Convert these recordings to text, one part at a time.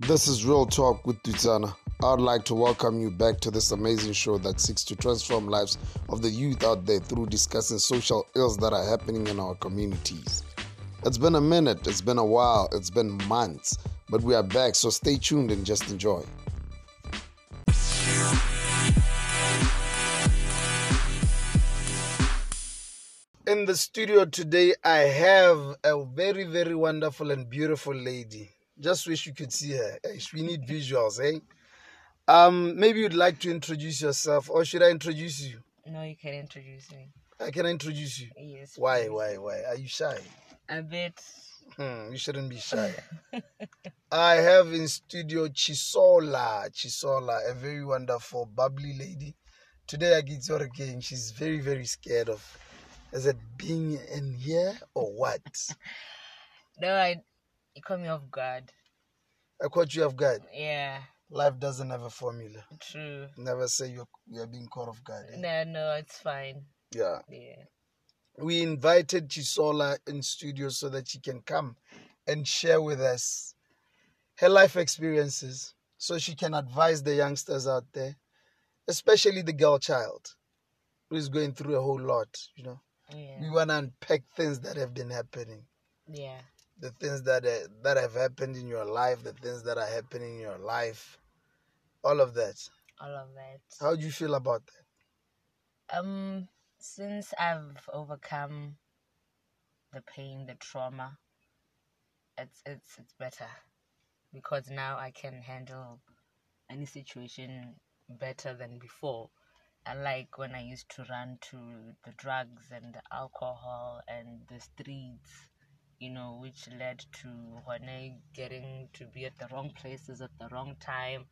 This is Real Talk with Dutana. I'd like to welcome you back to this amazing show that seeks to transform lives of the youth out there through discussing social ills that are happening in our communities. It's been a minute, it's been a while, it's been months, but we are back, so stay tuned and just enjoy. In the studio today, I have a very, very wonderful and beautiful lady. Just wish you could see her. We need visuals, eh? Um, maybe you'd like to introduce yourself, or should I introduce you? No, you can introduce me. I can introduce you. Yes. Why, why, why? Are you shy? A bit. Hmm, you shouldn't be shy. I have in studio Chisola. Chisola, a very wonderful, bubbly lady. Today I get her again. She's very, very scared of is it being in here or what? No, I. You caught me off guard. I caught you off guard. Yeah. Life doesn't have a formula. True. Never say you're you're being caught off guard. eh? No, no, it's fine. Yeah. Yeah. We invited Chisola in studio so that she can come and share with us her life experiences so she can advise the youngsters out there, especially the girl child who is going through a whole lot, you know. Yeah. We want to unpack things that have been happening, Yeah. The things that uh, that have happened in your life, the things that are happening in your life, all of that. All of that. How do you feel about that? Um, since I've overcome the pain, the trauma, it's it's it's better because now I can handle any situation better than before. Unlike when I used to run to the drugs and the alcohol and the streets, you know, which led to when getting to be at the wrong places at the wrong time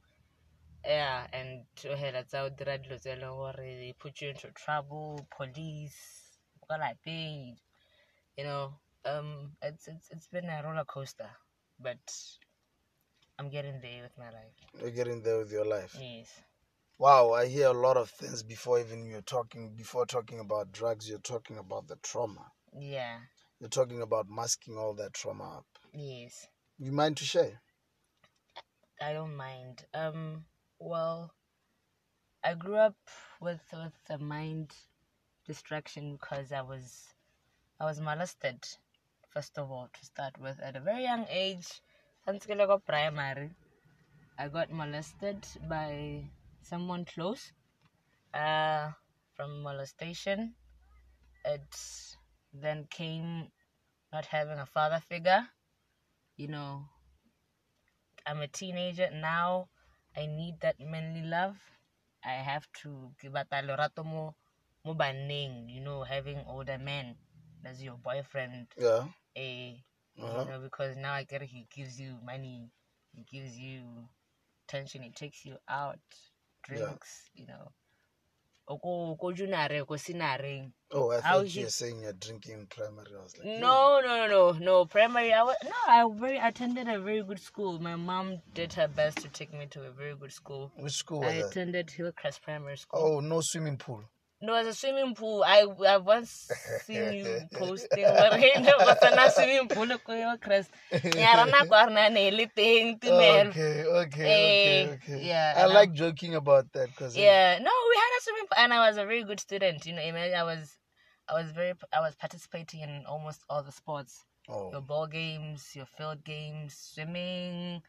yeah and to hela tsa o dira dilo tse e they put you into trouble police kwa paid. you know um it's it's it's been a roller coaster but i'm getting there with my life You're getting there with your life. yes Wow, I hear a lot of things before even you're talking before talking about drugs, you're talking about the trauma. yeah You're talking about masking all that trauma up. yes You mind to share? i don't mind um well i grew up with with a mind distraction because i was i was molested first of all to start with at a very young age since ke le ko primary i got molested by someone close uh from molestation it then came not having a father figure you know. I'm a teenager now i need that manly love. I have to give out lorato mo mo banneng you know having older men as your boyfriend. Yeah. eh Uh-huh. you know because now i get it, he gives you money he gives you attention he takes you out drinks you know oko ko junare ko sinareng Oh, I thought you were saying you're drinking primary. I was like, No, no, no, no, no. Primary, I was no. I very attended a very good school. My mom did her best to take me to a very good school. "Hmm, which school I attended Hillcrest Primary School. Oh, no swimming pool. No, it's a swimming pool. I I once seen you posting there was swimming pool ko Hillcrest. Yeah, rana ko arna ne le teng ti men. Okay, okay, okay, Eh, okay. yeah, I like joking about that because Yeah, no, we had a swimming pool, and I was a very good student. You know, I was, I was very, I was participating in almost all the sports. Oh. your ball games, your field games, swimming,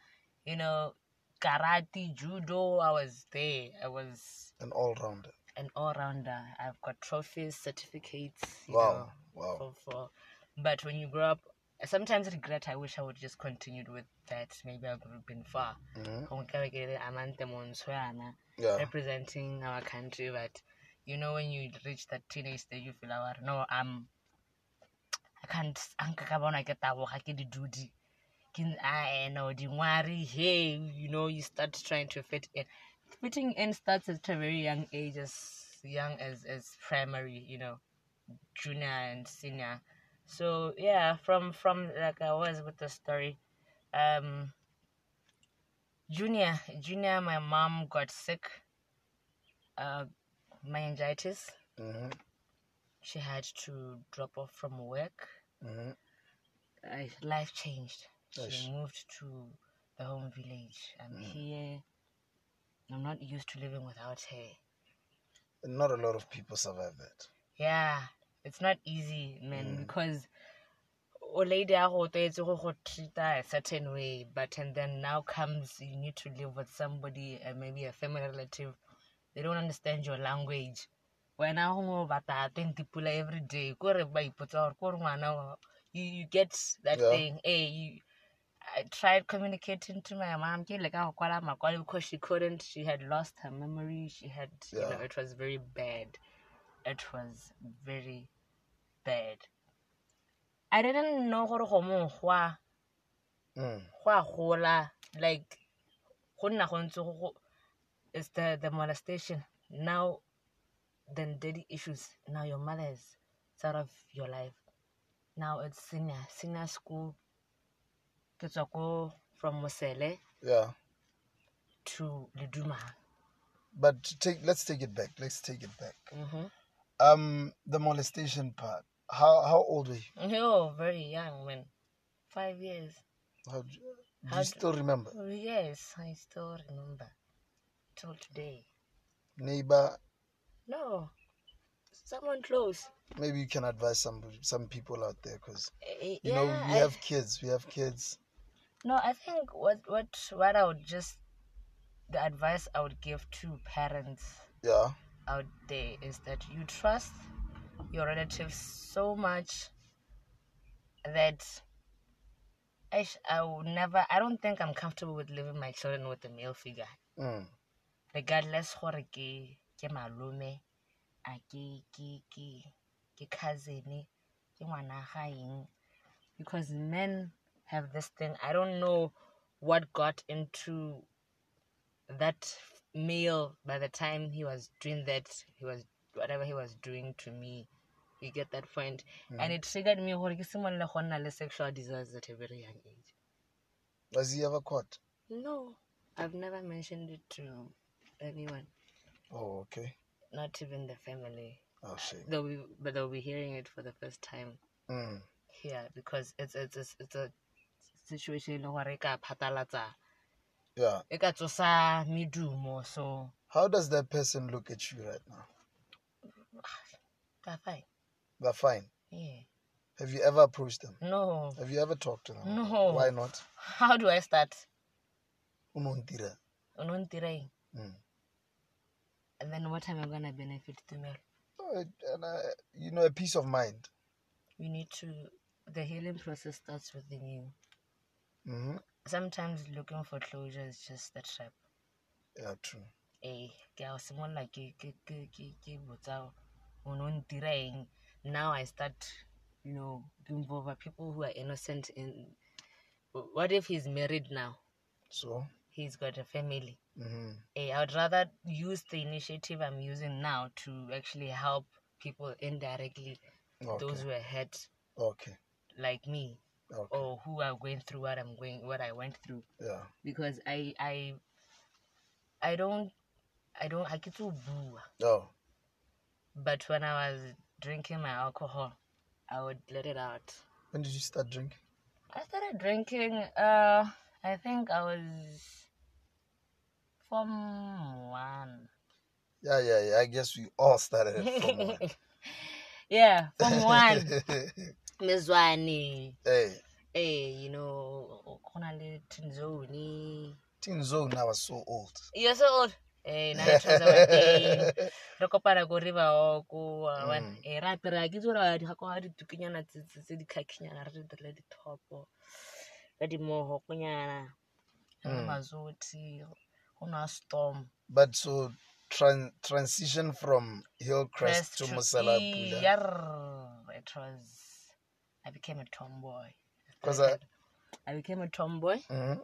you know, karate, judo. I was there. I was an all rounder. An all rounder. I've got trophies, certificates. You Wow, know, wow. for, for but when you grow up, I sometimes regret. I wish I would just continued with that. Maybe I could have been far. Mhm. Kung kaya kaya Amante Monswana Yeah, representing our country, but you know when you reach that teenage stage, you feel like, no, I'm. I can't. Anka ka bona ke taboga ke di dudi. Ke I know dingwari. Hey, you know you start trying to fit in. Fitting in starts at a very young age, as young as as primary. You know, junior and senior. So yeah, from from like I was with the story, um, junior junior, my mom got sick. Uh, meningitis. Mm-hmm. She had to drop off from work. hmm Uh, life changed. She Yes. moved to the home village. I'm here. I'm not used to living without her. Not a lot of people survive that. Yeah, it's not easy, man, Mm. because o lady a go tlwaetse go go treat a certain way, but and then now comes you need to live with somebody, uh, maybe a family relative. They don't understand your language. wena go bata twenty pula every day kore ba ipotsa gore kore ngwana wa- you, you get that Yeah. thing hey you I tried communicating to my mom ke leka go kwala makwalo because she couldn't. She had lost her memory. She had you know it was very bad. It was very bad. I didn't know gore go mong go a Mm. go a gola. Like go nna go ntse go it's the the molestation. Now then daddy issues. Now your mother is out of your life. Now it's senior senior school ke tswa ko from mosele Yeah. to leduma But take let's take it back. Let's take it back. mm-hmm. Um, the molestation part. How how old were you? oh very young man five years How do you, do How you still remember? yes i still remember till today Neighbor, no someone close maybe you can advise some some people out there because Eh, you know we have kids. We have kids. No, I think what what what I would just the advice I would give to parents Yeah. out there is that you trust your relatives so much that I sh- I will never I don't think I'm comfortable with leaving my children with a male figure Mm. regardless gore ke ke malome a ke ke ke ke cousin ke ngwana gaeng because men have this thing i don't know what got into that male by the time he was doing that he was whatever he was doing to me you get that point? point and it triggered me gore ke simolole go nna le sexual desires at a very young age Was he ever caught? no i've never mentioned it to anyone Oh, okay. not even the family Oh shit. they'll be, but they'll be hearing it for the first time Mm. here because it's it's it's, it's a situation e leng gore e ka phatalatsa Yeah. e ka tsosa medumo so How does that person look at you right now? ka fine They're fine. yeah Have you ever approached them? no Have you ever talked to them? No. Why not? how do i start Unontira. o no ntireng Mm. and then what am i gonna benefit tumelo Oh, and you know, a peace of mind. you need to the healing process starts within you hmm sometimes looking for closure is just the trap. Yeah, true. eh ke a simolola ke ke ke ke ke botsa o no ntireng now i start you know to involve people who are innocent in what if he's married now? So, he's got a family. Hmm eh, i would rather use the initiative i'm using now to actually help people indirectly okay. those who are hurt. Okay, like me okay. or who are going through what i'm going what i went through Yeah, because i i i don't i don't i get to boo oh, But when I was drinking my alcohol, I would let it out. when did you start drinking? I started drinking, uh, I think I was from one. Yeah, yeah, yeah. I guess we all started from one. yeah, from one. Mizwani. hey, Hey, you know, Konale Tinzoni. Teen Zone now was so old. You're so old. Eh, na le trouser wa teng. re kopana ko river o ko wa one Mm. e ra apere ke tsora di ga kwa ditukinyana tse tse- tse di khakinyana re dire di topo ka di moho konyana re Mm. mazoti go na storm But so tran- transition from Hillcrest to Musala Pula. Yarr, it was i became a tomboy. I 'Cause I- I became a tomboy. Hmm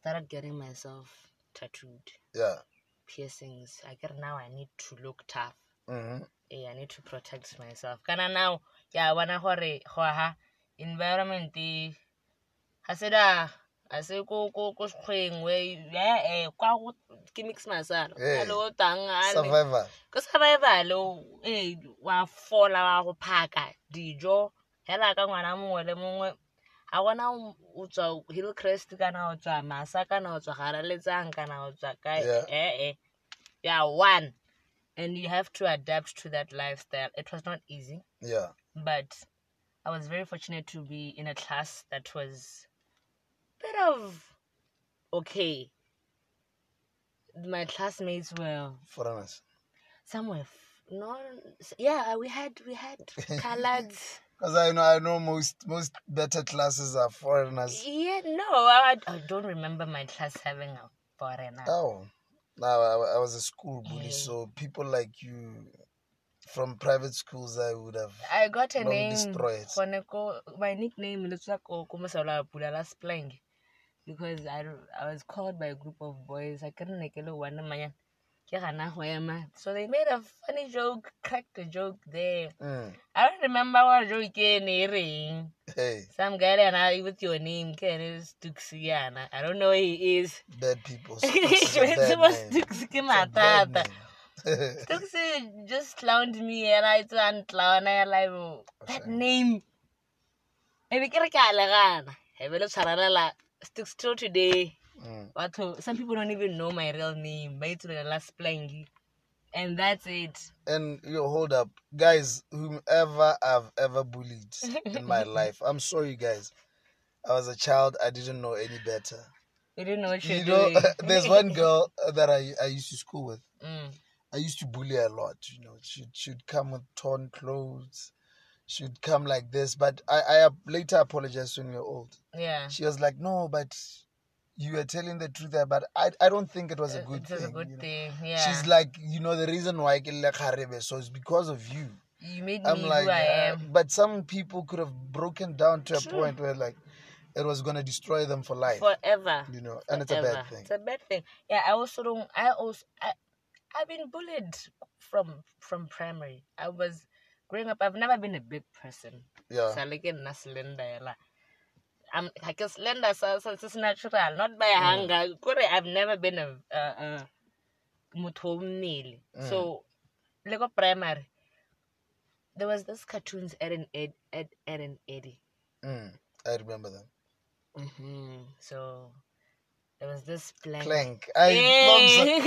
started getting myself tattooed. Yeah. piercings. I get now i need to look tough. Hmm eh, I need to protect myself. Kana now, ya bona gore go ha environment e ha se da a se ko ko ko sekgweng we eh eh kwa go ke mix masala. Eh, hello tang a le. Survivor. ko survival o eh wa fola wa go phaka dijo hela ka ngwana mongwe le mongwe ga gona o tswa hillcrest kana o tswa masa kana o tswa garaletsang kana o tswa kae Yeah. eh eh yeah one and you have to adapt to that lifestyle it was not easy Yeah. but I was very fortunate to be in a class that was bit of okay. My classmates were Foreigners. some were f- no yeah we had we had colored Because I know I know most most better classes are foreigners. yeah no I, I don't remember my class having a foreigner. Oh. No, I, I was a school bully, Yeah. so people like you from private schools I would have I got a name destroyed. my nickname is ko ko Mosola Pula Splang because I I was called by a group of boys. I couldn't make it one man. So they made a funny joke, cracked a joke there. mm. I don't remember what joke in ring. hey, Some guy and I with your name, Ken is Tuxiana. I don't know who he is. bad people. A bad was name. Tuxi It's a bad Matata. name. Tuxi just clowned me and I turned clown. I like oh, that name. Maybe ke re ke a le gana. E be le tshwaralela still still today. Mm. Batho, some people don't even know my real name. Ba itse la Splangy. And that's it. And you hold up, guys. Whomever I've ever bullied in my life, I'm sorry, guys. I was a child. I didn't know any better. You didn't know what you're You know, doing. there's one girl that I I used to school with. Mm. I used to bully her a lot. You know, she'd she'd come with torn clothes. She'd come like this, but I I later apologized when we were old. Yeah. She was like, "No, but you were telling the truth there." But I I don't think it was a good it was thing. a good you know. thing. Yeah. She's like, you know, the reason why ke le kgarebe, so it's because of you. you made I'm me like, who I uh, but some people could have broken down to a point where like it was gonna destroy them for life. Forever. you know, and it's a bad thing. It's a bad thing. Yeah, I also don't. I also I, I've been bullied from from primary. I was growing up. I've never been a big person. Yeah. So like in. I'm like a slender, so, so it's natural, not by hunger. Kore, I've never been a a, a motho mmele. Mm. So, like a primary, there was this cartoons Ed and Ed, Ed, Ed and Eddie. Mm, I remember them. hmm So there was this plank. Plank. I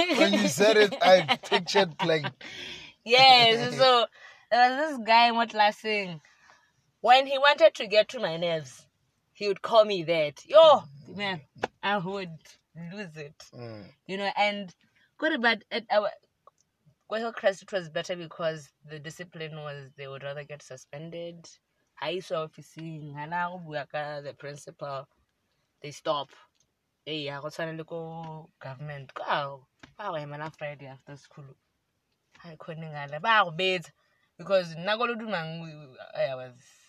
when you said it, I pictured plank. Yes. so there was this guy in what last thing. When he wanted to get to my nerves, he would call me that. Yo, man, I would lose it. Mm, You know, and good but at our Hillcrest it was better because the discipline was they would rather get suspended. High officing, and now the principal, they stop. Hey, I got to go government. Go. Wow, I'm on Friday after school. I couldn't get a bed because Nagoludumang, I was.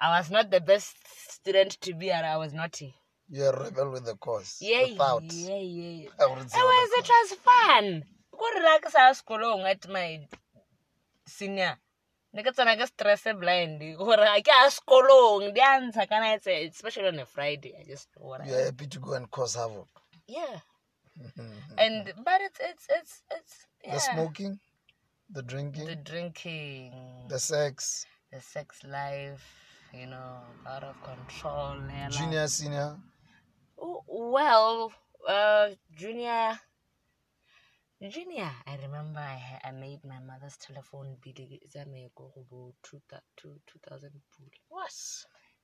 I was not the best student to be, and I was naughty. you're a rebel with the cause. Yeah, Without. yeah, yeah. I say It was, it was fun. Go relax sa sekolong at my senior. Ne ke tsena ke stress blind gore a ke a sekolong di a ntsha kana it's especially on a Friday I just what. You're happy to go and cause havoc. yeah and but it's it's it's it's yeah. The smoking, the drinking, the drinking the, sex, the sex life you know out of control yala. junior, senior. Oh, well, uh, junior, junior. I remember I, I made my mother's telephone bill. It's a me go go two thou- two two thousand pool What?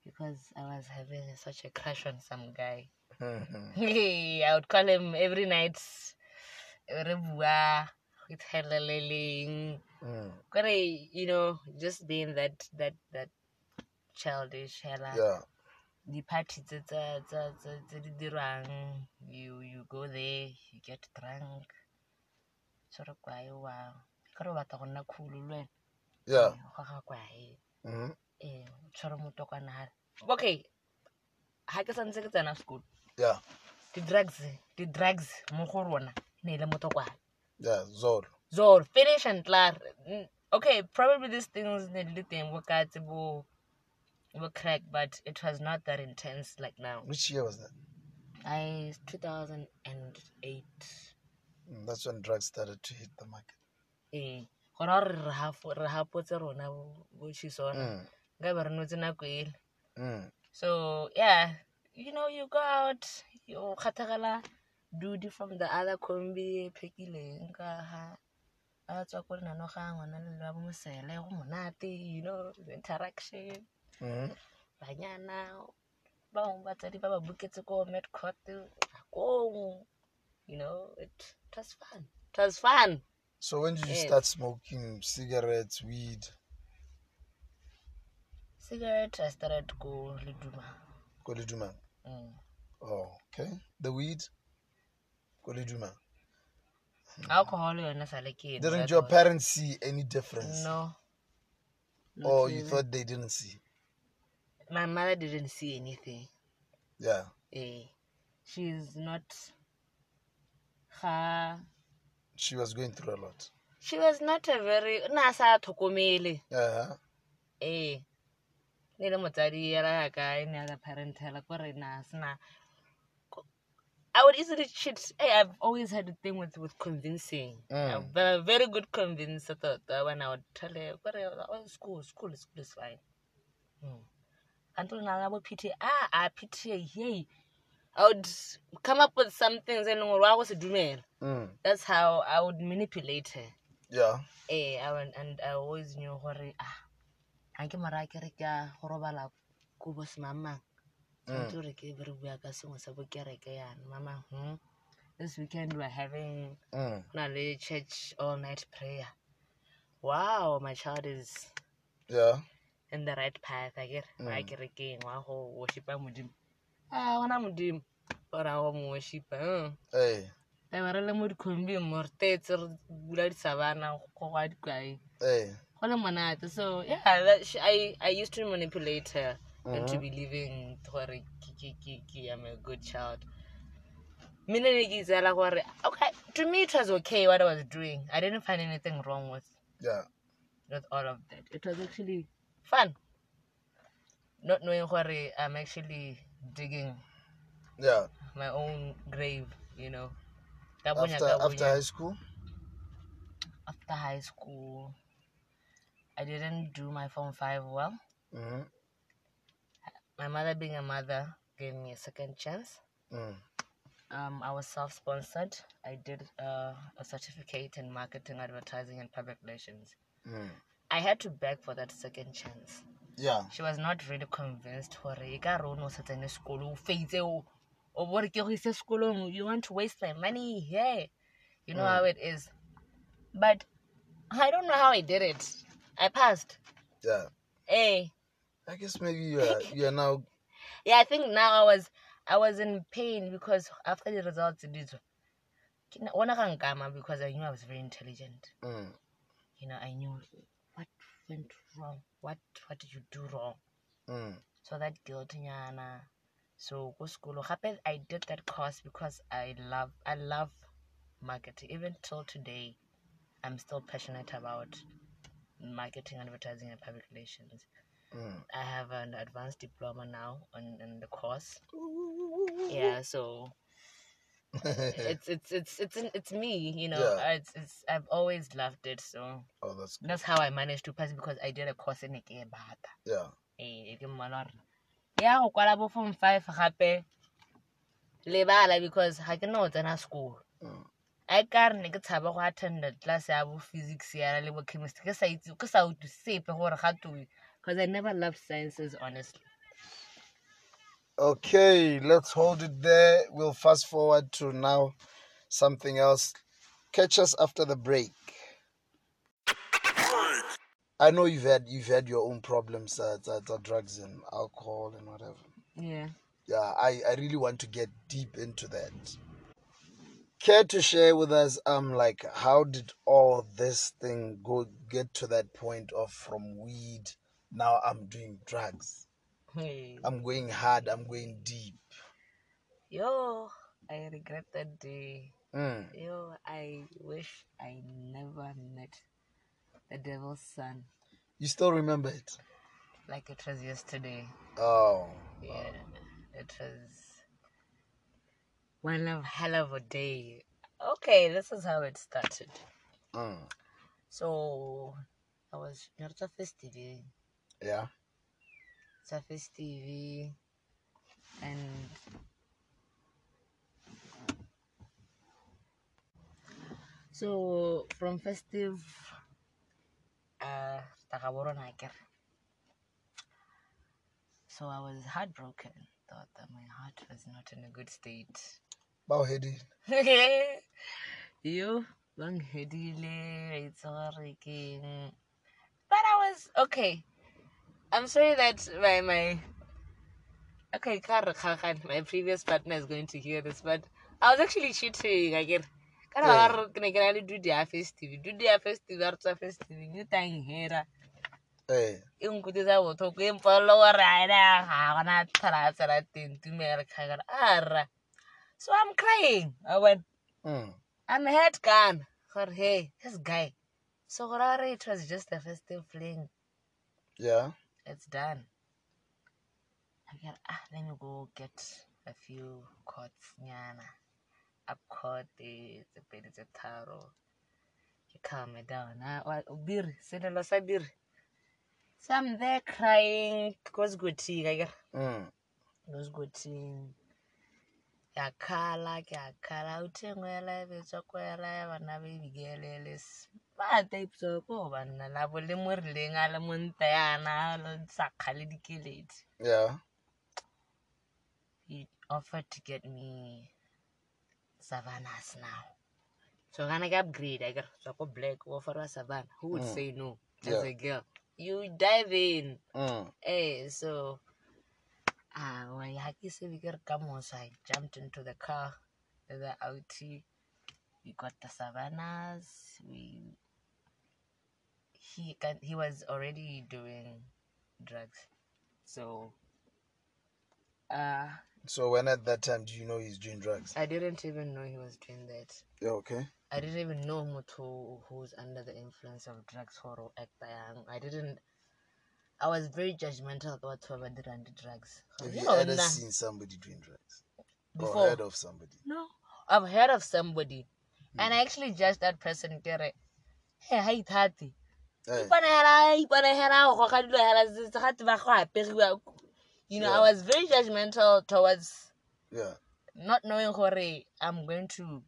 because I was having such a crush on some guy. Mhm. I would call him every night. Re bua, with heleleling. Mm, Kore, you know, just being that that that childish hella. yeah. di-party tse tsa- tsa- tsa- tse di you you go there you get drunk tshwere kwae wa ka re o batla go nna cool le wena Yeah. go ga kwae hmm ee o tshwere motokwana gare okay ga ke santse ke tsena sekolo Yeah. di-drugs di-drugs mo go rona e ne e le motokwana Yeah. Zoro. zor finish and clar Mm, okay probably these things ne di le teng bo bo bo crack but it was not that intense like now Which year was that? I 2008. Mm, that's when drugs started to hit the market. Eh, gona gore re hafo re hapotse rona bo- bo chisona. Mm. Nka re notse nako ele. Mm. So yeah, you know, you go out, you khathagala duty from the other combi phekileng ka ha a tswa ko lenano ga ngwana le ba mosele go monate you know the interaction Mm. banyana ba bangwe batsadi ba ba buketse ko medcourt nakong you know it, it was fun it was fun So when did you Yes. start smoking cigarettes, weed? cigarette i started to go leduma Koliduma. mm. Oh, okay. The weed? Koliduma. alcohol yona sale ke Didn't your parents see any difference? no Or you thought they didn't see? My mother didn't see anything Yeah. eh she's not her. She was going through a lot. she was not a very na sa Uh-huh. eh ne le motsadi ya yaka e ne ya parentela ko re na sena I would easily cheat. Hey, I've always had a thing with with convincing. Mm. I'm very, very good convincer. Thought that when I would tell her, "But oh, school, school, school is fine." Mm. Until now, I would pity. Ah, I pity. Hey, I would come up with some things and I was a dumel. Mm. That's how I would manipulate her. Yeah. Eh, I went, and I always knew hore ah, anke mara ke re ka go robala ko boss mama. Mm. Tshwanetse re ke be re bua ka sengwe sa bokereke yana. Mama, hmm, this weekend we're having Mm. na le church all night prayer. Wow, my child is Yeah. In the right path. I get Mm. wa kerekeng wa go worshipa modimo. Ah, wana modimo. Ora go mo worshipa. Mm. Ba re le mo dikhombing mo re tetse re bula disabana go gwa dikwai. Hey. Go le monate. So, yeah, that, she, I I used to manipulate her into Mhm. believing gore ke ke ke ke am a good child. Mina ne ke izela gore okay, to me it was okay what I was doing. I didn't find anything wrong with Yeah. with all of that. It was actually fun. Not knowing where I'm actually digging Yeah. my own grave, you know. After after high school? after high school, I didn't do my form five well. Mm-hmm. My mother, being a mother, gave me a second chance. Mm. Um, I was self-sponsored. I did uh, a certificate in marketing, advertising, and public relations. Mm. I had to beg for that second chance. Yeah. she was not really convinced gore e ka re o ne o sa tsene sekolo o feitse o o bore ke go ise sekolong you want to waste my money yeah. you know how it is but i don't know how i did it i passed Yeah. eh I guess maybe you are you are now yeah i think now i was i was in pain because after the results ditswa ke na- ona ga nkama because i knew i was very intelligent mm. you know i knew went wrong. What what did you do wrong? Mm. so that guilt nyana. So go school. Gape i did that course because i love i love marketing. Even till today i'm still passionate about marketing advertising and public relations. Mm. i have an advanced diploma now on in the course. Yeah so it's it's it's it's it's me you know Yeah. it's it's i've always loved it so oh that's good. that's how i managed to pass because i did a course in ke e bata Yeah. eh gore ya go kwala bo form five gape lebala because ga ke no tsena school Mm. a ka re ne ke tshaba go attenda class ya bo physics yana le bo chemistry ke sa itse ke sa utlwe sepe gore ga because i never loved sciences honestly Okay, let's hold it there. We'll fast forward to now something else. Catch us after the break. I know you've had you've had your own problems, uh, the, the drugs and alcohol and whatever. yeah Yeah, I, I really want to get deep into that. Care to share with us, um, like how did all this thing go get to that point of from weed? Now I'm doing drugs. I'm going hard. I'm going deep. yo i regret that day Mm. yo i wish i never met the devil's son You still remember it? like it was yesterday Oh, Yeah, it was one of hell of a day. Okay, this is how it started. mm. So I was Nyarta Festival. yeah. Sa festive and so from festive uh takaborona akere so i was heartbroken. Thought that my heart was not in a good state. Bauhedi. you banghedile it's already but i was okay i'm sorry that my my okay my previous partner is going to hear this but i was actually cheating again ka Yeah. ra re ke ne ke na le duty ya festive duty ya festive ya re tswa festive you tang hera Eh. e nkutisa botlhoko e mpolelo gore aena ga gona tlhola tsela teng tumele kgakara ara so i'm crying i went Mm. I'm head gone. But hey, this guy. So whatever it was just a festive fling. Yeah. It's done. I get ah, let me go get a few cots nyana. Up caught the the the taro. You calm me down. Ah, beer, sinelo sa beer. So I'm there crying. Goes good tea, I get Mm. goes good tea. Ke a khala ke a khala o thengwela betswa kwela bana ba ebikelele ba taipso ko banna la bo le mo rileng a le monta yana sa kgale dikeledi Yeah. he offered to get me savannas now so kana ke upgrade I get so black offer savannah who would Mm. say no Yeah. as a girl you dive in Mm. Eh, so ah, when I se we get come so I jumped into the car, the Audi. We got the savannas. We he can he was already doing drugs, so uh So when at that time do you know he's doing drugs? I didn't even know he was doing that. Yeah, okay. I didn't even know Mutu who's under the influence of drugs or act. I didn't. I was very judgmental about whoever did under drugs. Have You ever nah. seen somebody doing drugs? Or Before. heard of somebody? No, I've heard of somebody, and I actually judged that person. Hey. Eh. Ipanahela, ipanahela, go ga dilo hela, se- se gate ba go aperiwa. You know, I was very judgmental towards Yeah. not knowing hore I'm going to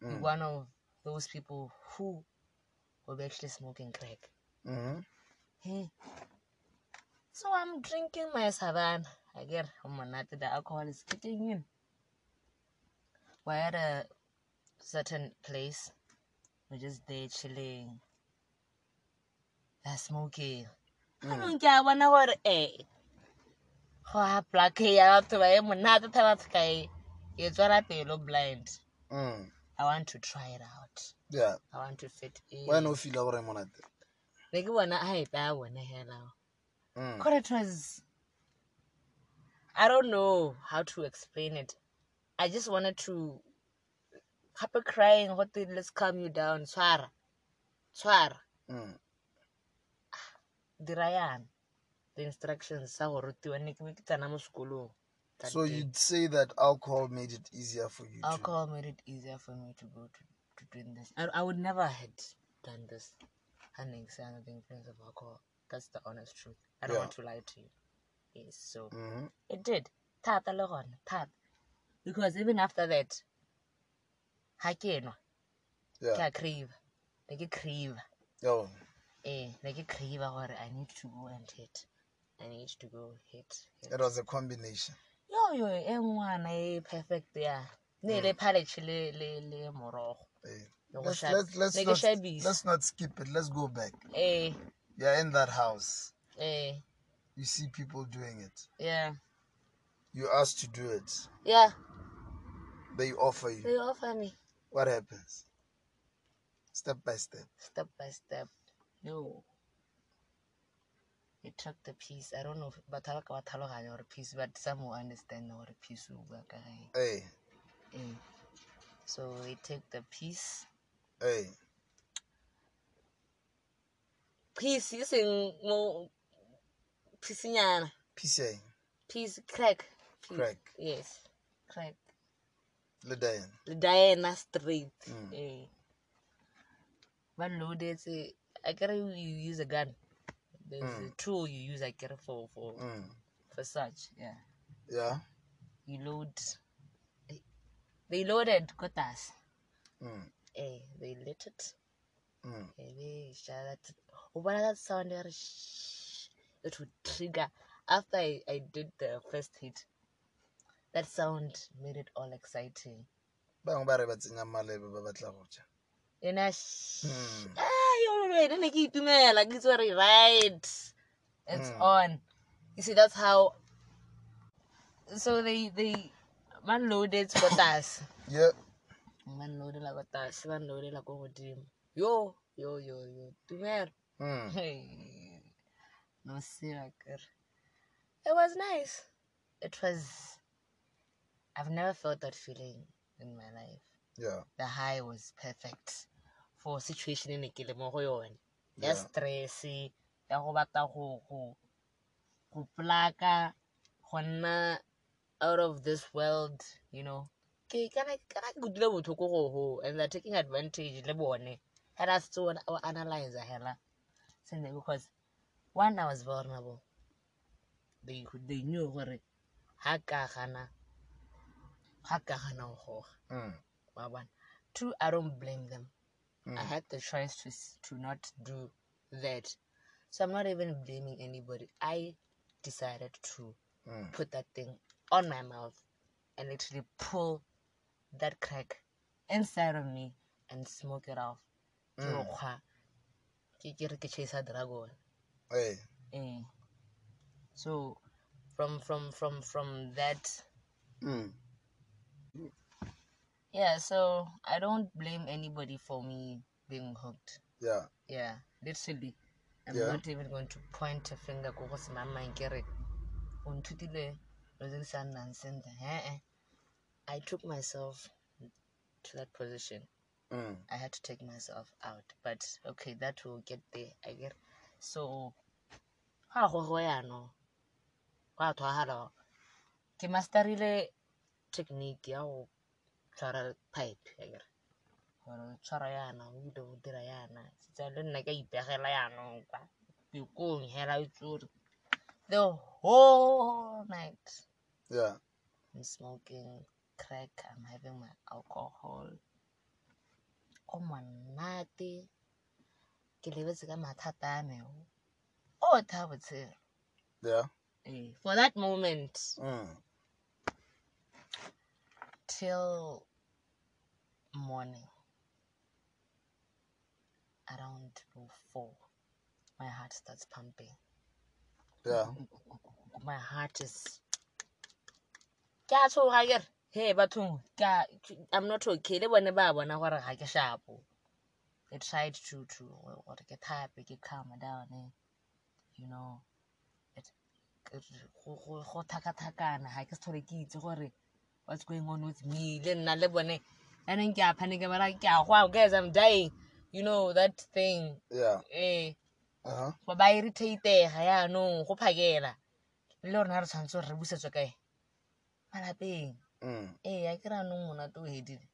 be Mm. one of those people who will be actually smoking crack. Mm-hmm. Hey. So I'm drinking my savan. I get monate, the alcohol is kicking in. We're at a certain place. We're just there chilling. They're smoking. Anong ke a bona gore eh go a black ya batho ba e monate the batho ka e ke tswela pelo blind. Mm. I want to try it out. Yeah. I want to fit in. Why no feel like I'm gore monate? Ne ke I hype ya bona hela. Mm. But it was I don't know how to explain it. I just wanted to happy crying what did let's calm you down. Swara. Swara. Mm. Dira yana. The instructions sa go rutiwa ne ke ke tsena mo sekolong. So day. you'd say that alcohol made it easier for you alcohol made it easier for me to go to, to doing this. I, I would never had done this under the influence of alcohol. That's the honest truth. I don't Yeah. want to lie to you. Yes, so? Mm-hmm. it did. Gona, thata. Because even after that, ha ke enwa, ke Yeah. a crave. Ne ke crave. Yo. Eh, ne ke crave gore I need to go and hit. I need to go hit. hit. It was a combination. Yo yo, e ngwana e perfect ya. Ne le paletšhe le le le morogo. Eh. Let's, let's, let's, not, let's not skip it. Let's go back. Eh, You're in that house. eh, You see people doing it. yeah. You ask to do it. Yeah, They offer you. they offer me What happens? Step by step. step by step. No. They took the piece. I don't know if but I ka tlhaloganya gore piece, but some will understand gore piece bua ka. Hey. Eh. So we take the piece. Hey. Piece e seng mo piecenyana. PCA. Piece crack. Piece. Crack. Yes. Crack. Ledayan. Le Diana straight. Mm. Eh. Ba loadetse I care you use a gun. There's a Mm. tool you use I care for for Mm. for such. Yeah, yeah you load. They loaded kotas. mm. Eh, they lit it. Mm. Eh, they shut but that sound shh, it would trigger. After I, I did the first hit, that sound made it all exciting. bangwe ba re ba tsenya malebe ba batla go ja And I, shh, Mm. ah, yo, wait, then I keep like it's already right. It's Mm. on. You see, that's how. So they they man loaded kotas. yeah Man loaded like kotas. Man loaded like godimo. Yo yo yo yo. Tumela. Mm. No. It was nice. It was. I've never felt that feeling in my life. yeah The high was perfect for situation in ke le mo go yone. Ya stress, ya go batla go go go plaka, go nna out of this world, you know. Ke kana kana ke dule botlhoko go go and they're taking advantage le bone. Had us to analyze hela. Because one I was vulnerable. They they knew gore ha ka gana ha ka gana go goga. mm. Two, I don't blame them. I Mm. had the choice to to not do that, so I'm not even blaming anybody. I decided to Mm. put that thing on my mouth and literally pull that crack inside of me and smoke it off. Mm. Ke ke re ke chase dragon. Hey. Eh. So from from from from that Mm. yeah, so I don't blame anybody for me being hooked. yeah Yeah, literally. I'm Yeah. not even going to point a finger go go se mama nkere o nthutile lo tse di sa nnang sentle. Eh, eh. I took myself to that position. Mm. I had to take myself out. But okay, that will get there. I get so ha go go yaano go a thwagala ke masterile technique ya go tshwara pipe I get gore o tshwara yana o ile o dira yana tsa le nna ka ipegela yaanong kwa. Pekong hela e tsore the whole night. Yeah. I'm smoking crack I'm having my alcohol o monate ke lebetse ka mathata a me o tha botshelo. Yeah. For that moment. Mm. till morning around four my heart starts pumping. Yeah. My heart is ke a tshoga kere he bathong i'm not okay. Le bone ba bona gore ga ke shapo. They tried to to gore ke thape ke calm down eh. you know go go- go thakathakana. Ga ke se ke itse gore what's going on with me. Le nna le bone anong ke a phanike bara ke a go guys i'm dying. You know that thing. Yeah. Eh. Uh-huh. ba ba irritatega yaanong go phakela. Le rona re tshwanetse gore re busetswe kae? Malapeng mm. Eh, ee a kry anong monate o hedile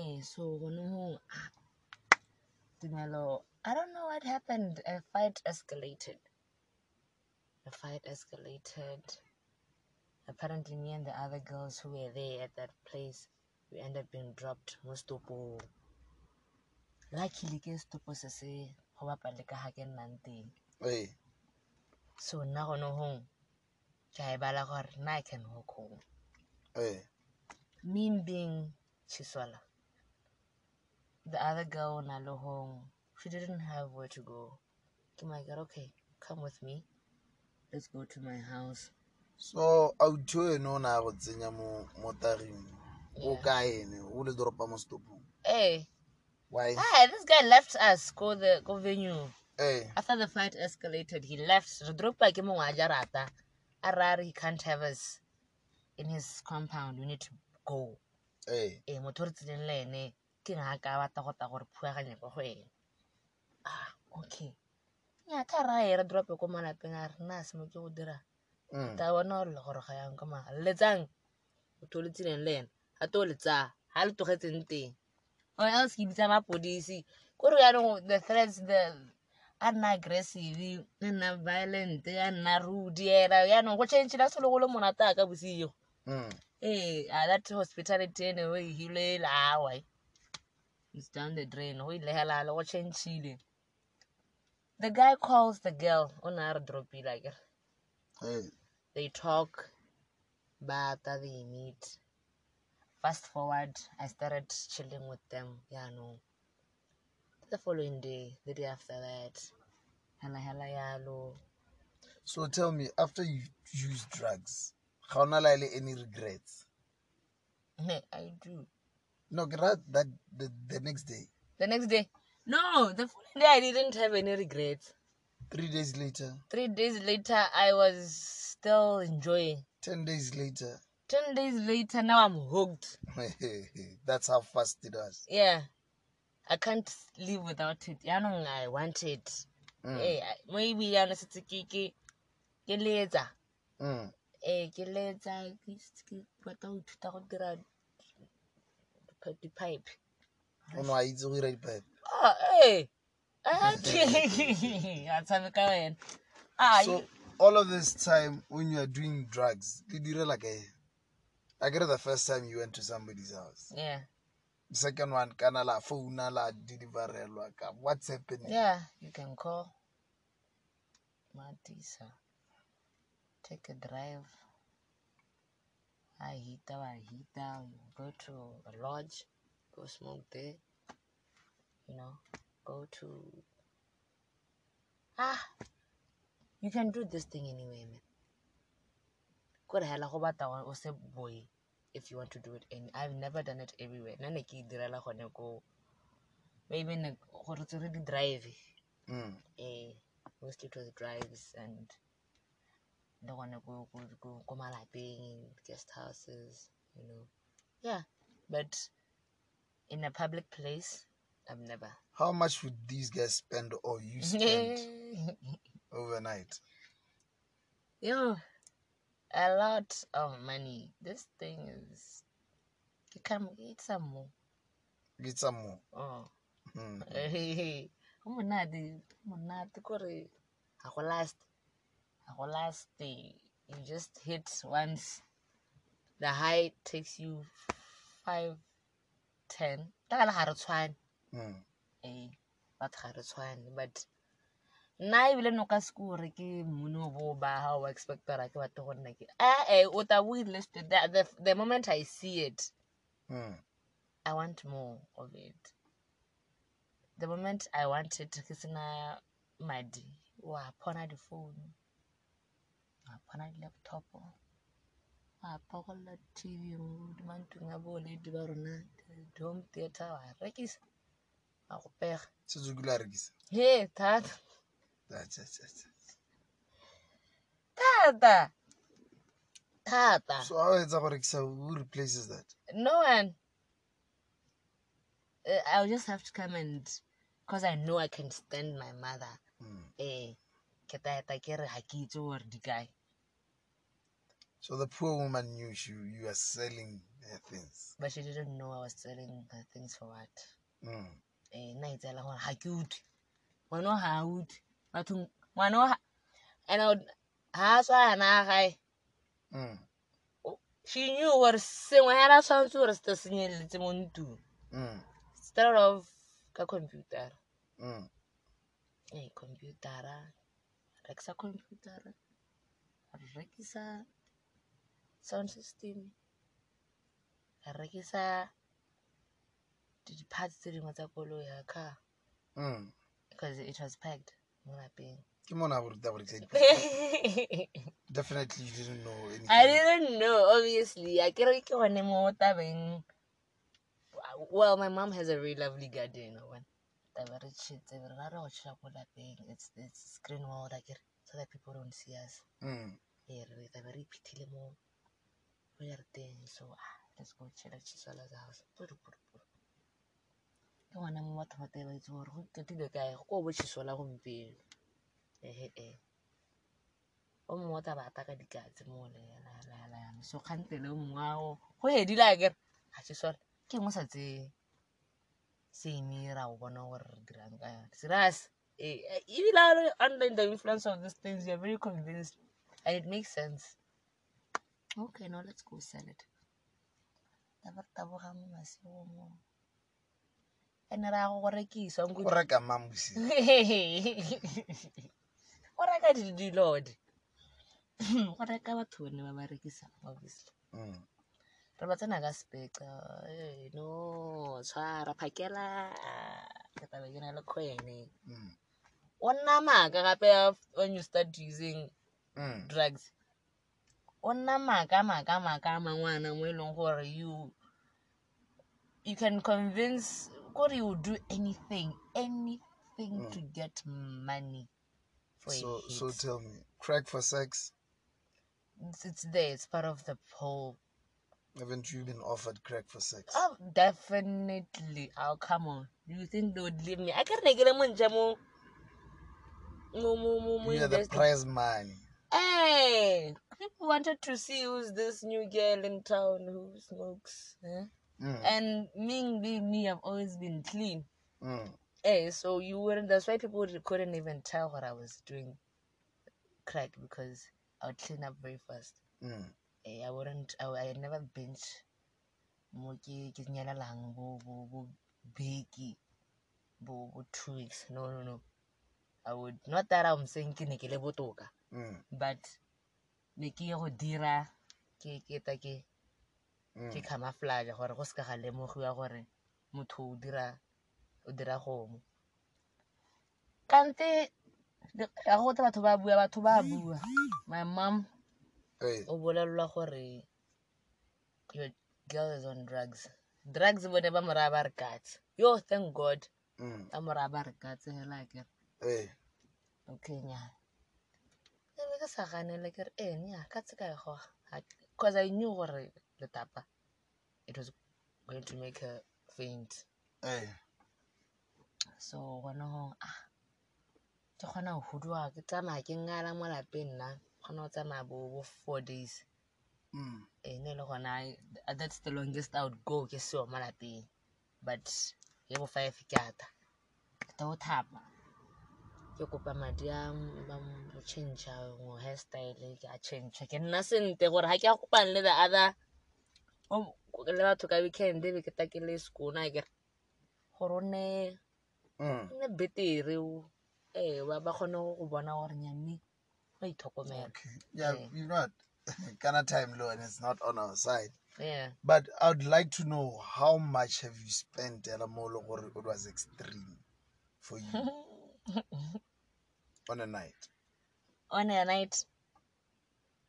ee eh, so gone go tumelo i don't know what happened. A fight escalated. The fight escalated. Apparently me and the other girls who were there at that place we ended up being dropped. Mo stopong luckily ke stopo se se go bapale ka ga ke nnang teng. Hey so nna gone gong ke a e bala gore i can walk home Eh. hey me being chiswala the other girl nalohong she didn't have where to go. Ke my god okay come with me. Let's go to my house. So auto ene o ne a go tsenya mo mo taging o ka ene o le doropa mo stopong hey eh. why? Hi this guy left us go the go venue. Hey after the fight escalated he left. Re dropa ke mongwe a jarata. A he can't have us in his compound we need to go. Hey. Ee motho o re tseleng le ene ke nga ka batla go ta gore phuaganye kwa go ene ah okay. Nya tha ra e re drope ko malapeng a re nna a semo ke go dira. Mm. ta bona gore le gore ga yang ka maga letsang motho o le tseleng le ene ga to le tsaya ga le tlogetseng teng. Or else ke bitsa mapodisi. Ko re yaanong the threats the a nna aggressive a nna violent a nna rude ena yaanong go changela se le go le monate ka bosigo Mm. ee a that hospitality ene o e hile awa it's down the drain go ile helale go changile. The guy calls the girl o ne a re dropile akere Hey. they talk but they meet. Fast forward i started chilling with them yeah no. The following day the day after that hela hela yalo So tell me, after you use drugs, how not like any regrets? i do. No, that that the, the next day, the next day? No the following day i didn't have any regrets. Three days later, three days later i was still enjoying. Ten days later. 10 days later now i'm hooked. That's how fast it was. yeah. I can't live without it. Yaanong i want it. Mm. Eh, I- maybe yana setse ke ke ke letsa. Mm. Ee ke letsa ke batla go ithuta go dira di-pipe Oh no, I eat the right pipe. Ah, ee a tshameka wena So all of this time when you are doing drugs, did you like a I get the first time you went to somebody's house. yeah The second one, kana la phone la deliverelwa ka. What's happening? yeah you can call matisa take a drive. I hita wa hita you go to a lodge go smoke there you know go to ah you can do this thing anyway man. Ko re hela go se boy if you want to do it and i've never done it everywhere. Nna ne ke e direla gone ko maybe ne gore tse re di drive Mm. eh mostly it was drives and the one go go go go malapeng guest houses you know. Yeah but in a public place i've never. How much would these guys spend or you spend overnight? yo a lot of money. This thing is you can eat some more. Get some more. oh. Mm. Hey, go monate kore ga go last ga go last eh, you just hit once the high takes you five ten ka gale ga re tshwane Mm. ee batho ga re tshwane but nna ebile no ka seko gore ke mmone bo ba ga o expectera ke batho go nna ke ee o ta bo listed the, moment i see it Mm. I want more of it. The moment I want it, ke sena madi, wa phona di phone, wa phona di laptop, wa pakolla TV mo di mantlong a bo ledi ba rona, home theater wa rekisa, wa go pega. So you go rekisa. He, thata, thata, thata. So how is that who replaces that? No one. Uh, I'll just have to come and, because I know I can stand my mother. Mm. eh ke taeta ke re ga ke itse gore di kae So the poor woman knew she you are selling her things. but she didn't know i was selling her things for what Mm. eh nna itseela gore ga ke utlwe ngwana ga a utlwe bathong ngwana and ga a tswa yana a gae Mm. she knew gore sengwe hela tshwanetse gore se te senyeletse mo ntlong Mm. started off ka computera Mm. eh computera rekisa computera re rekisa sound system. Re rekisa di- di-parts tse dingwe tsa koloi ya car Mm. because it was packed mo lapeng. Ke mona go ruta go Definitely you didn't know anything. i didn't know obviously. A kere ke gone mo tabeng. Well my mom has a very lovely garden. One taba re tšhetse re ra re go tšhela ko lapeng. It's, it's screen world akere so that people don't see us. Mm. ee re tlabe re iphitlhile mo mo jarateng so ah, let's go chela chisolas house. Purupurupuru ke gona mo batho ba tee ba itse gore go ketile kae? Ko bo chisola gompieno. Ehe e o mongwe o tla bata ka dikatse mo lealaalaana so kgantele o mongwe ao go edile akere ga chisola ke engwe sa tsee seemira o bona gore re dirang ka yone. Eh, eh, even now, under the influence of these things, you're very convinced, and it makes sense. Okay, now let's go sell it. Taboga mo masigo mo. ene ra go go rekisa o reka mamusi o reka dilode go reka batho bone ba ba rekisang obviously Mm. re ba tsena ka speca Eh, no tshwara phakela ke tabe ke na le kgwene Mm. o nna maaka gape when you start using Mm. drugs o nna maaka maaka maaka a mangwana mo e leng gore you you can convince gore you will do anything anything hmm. to get money for so so tell me crack for sex? It's, it's there it's part of the whole haven't you been offered crack for sex? Oh definitely. Oh come on. Do you think they would leave me? I can make it. Monja mo mo mo mo mo you are the prize money. Hey, people wanted to see who's this new girl in town who smokes. eh? Mm. And me being me, I've always been clean. Mm. Hey, so you wouldn't. That's why people couldn't even tell what I was doing crack because I would clean up very fast. Mm. Hey, I wouldn't. I, I had never binge. Mo ke ke nyalalang bo bo bo beki bo bo two weeks. No no no. I would not that I'm saying ke ne ke le botoka. Mm. but ne ke ye go dira ke ke ta ke Mm. ke camouflage gore go seka ga lemogiwa gore motho o dira o dira gomo kante ga go tla batho ba bua batho ba bua. My mom o bolelelwa gore your girl is on drugs. Drugs bone ba moraya ba re katse yo thank god. Mm. ba moraya ba re katse hela kere okay nyana be ke sa ganele ke re ee nya ka tse ka e goga because i knew gore letapa it was going to make her faint. Hey. so gone go ah ke kgona go huduwa ke tsamaya ke ngala mo lapeng nna kgona go tsamaya bo bo four days. Mm. e ne le gona that's the longest i would go ke seo mo lapeng. But ye bo five ke ata. Ke tao thapa ke kopa madi a m- a m- change mo hairstyle ke a change ke nna sente gore ga ke a kopane le the other le batho ka weekend be ke ta ke le sekona kere gore o nne Mm. nne betere ee ba kgone go bona gore nyanne ba what? kind of time low and it's not on our side. yeah But I would like to know how much have you spent at a mall or it was extreme for you on a night? on a night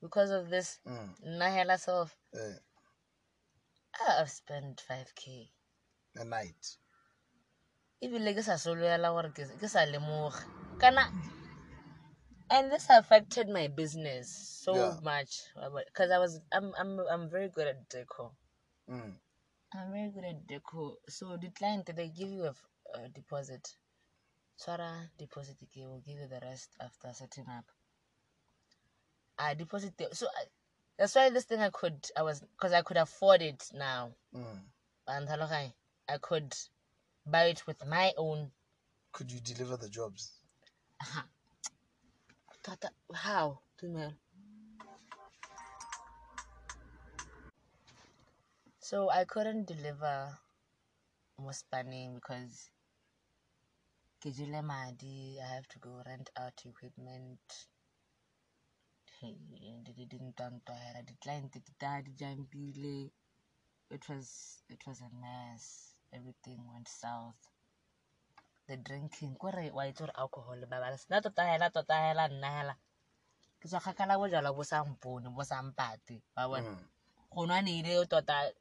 because of this Mm. nna hela self Eh, ah, i've spent 5k a night. ebile ke sa sologela gore ke sa lemoge kana and this affected my business so Yeah. much because i was I'm, I'm i'm very good at deco Mm. i'm very good at deco so the client they give you a deposit swara deposit ke will give you the rest after setting up. I deposit the, so I, that's why this thing i could i was because i could afford it now. Mm. and i could buy it with my own. Could you deliver the jobs? Tata, how? So i couldn't deliver more spanning because ke jele madi i have to go rent out equipment. Di jumpile. It was it was a mess. Everything went south. The drinking kore wa itse alcohol ba bala nna tota hela tota hela nna hela. Ke tswa kgakala bojalwa bo sampone bo sampate wa bona. Mm. go nwa neile tota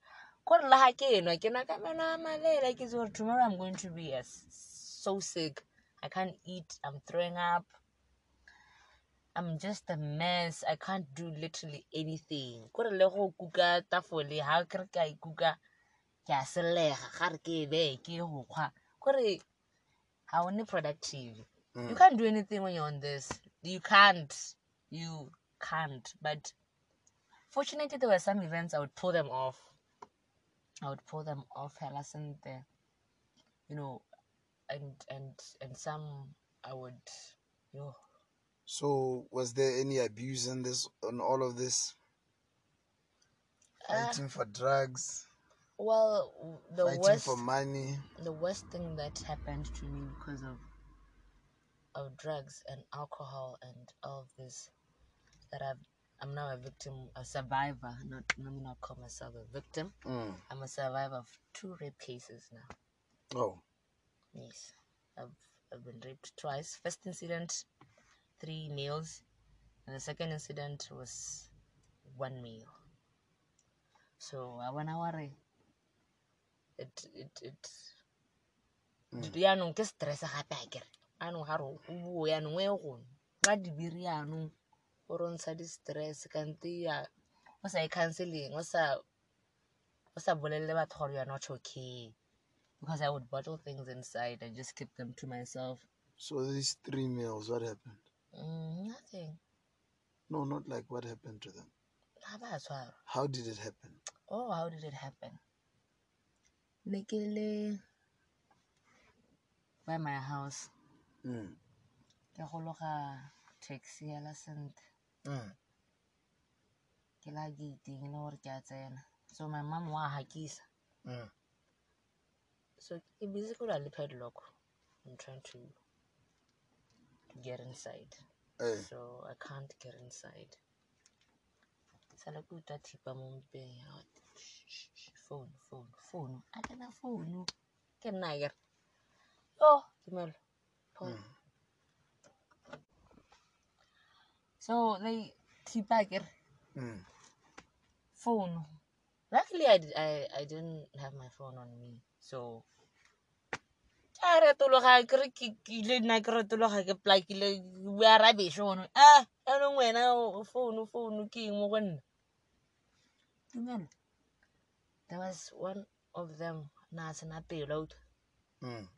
kore le ga ke enwa ke nwa ka meno a malela ke tomorrow i'm going to be as so sick. I can't eat. I'm throwing up. I'm just a mess. I can't do literally anything. Kore le go kuka tafole ga ke re ka ikuka ke a selega ga re ke e beye ke go kgwa kore ga o ne productive. You mm. can't do anything when you're on this. You can't. You can't. But fortunately there were some events i would pull them off. I would pull them off hela sente you know and and and some I would, yo, So, was there any abuse in this, on all of this? uh, Fighting for drugs, well, the fighting worst, for money. the worst thing that happened to me because of of drugs and alcohol and all of this that I've I'm now a victim, a survivor. Not let me not call myself a victim. Mm. I'm a survivor of two rape cases now. Oh, Yes, I've I've been raped twice. First incident, three meals, and the second incident was one meal. So I wanna worry. It it it. Mm. yaanong ke stress gape a kere anong ga re o buo yaanong e gono ga dibiri yaanong o rontsha di-stress kante ya o sa e counseling o sa o bolelele batho gore you are not okay because i would bottle things inside and just keep them to myself so these three meals, what happened? mm, nothing No, not like what happened to them. ba tshwarwa How did it happen? oh how did it happen ne ke by my house Mm. ke gologa taxi ya la sente Mm. ke la gating le gore ke a tsena so my mom wa hakisa Mm. So busy ko le padlock i'm trying to to get inside Hey. so i can't get inside sala ke utlwa thipa mo mpeng ya "Shh, shh, shh, phone phone phone a kena phone ke nna kere yo dumelo phone Mm. so they thipa kere Mm. phone. Luckily, I didn't have my phone on me. So, a retologa ke re ke ke ile nna ke retologa ke plakile bua rubbish ono a anong wena o- phone phone ke eng mo go nna? Dumela. There was one of them na sena pelo Mm.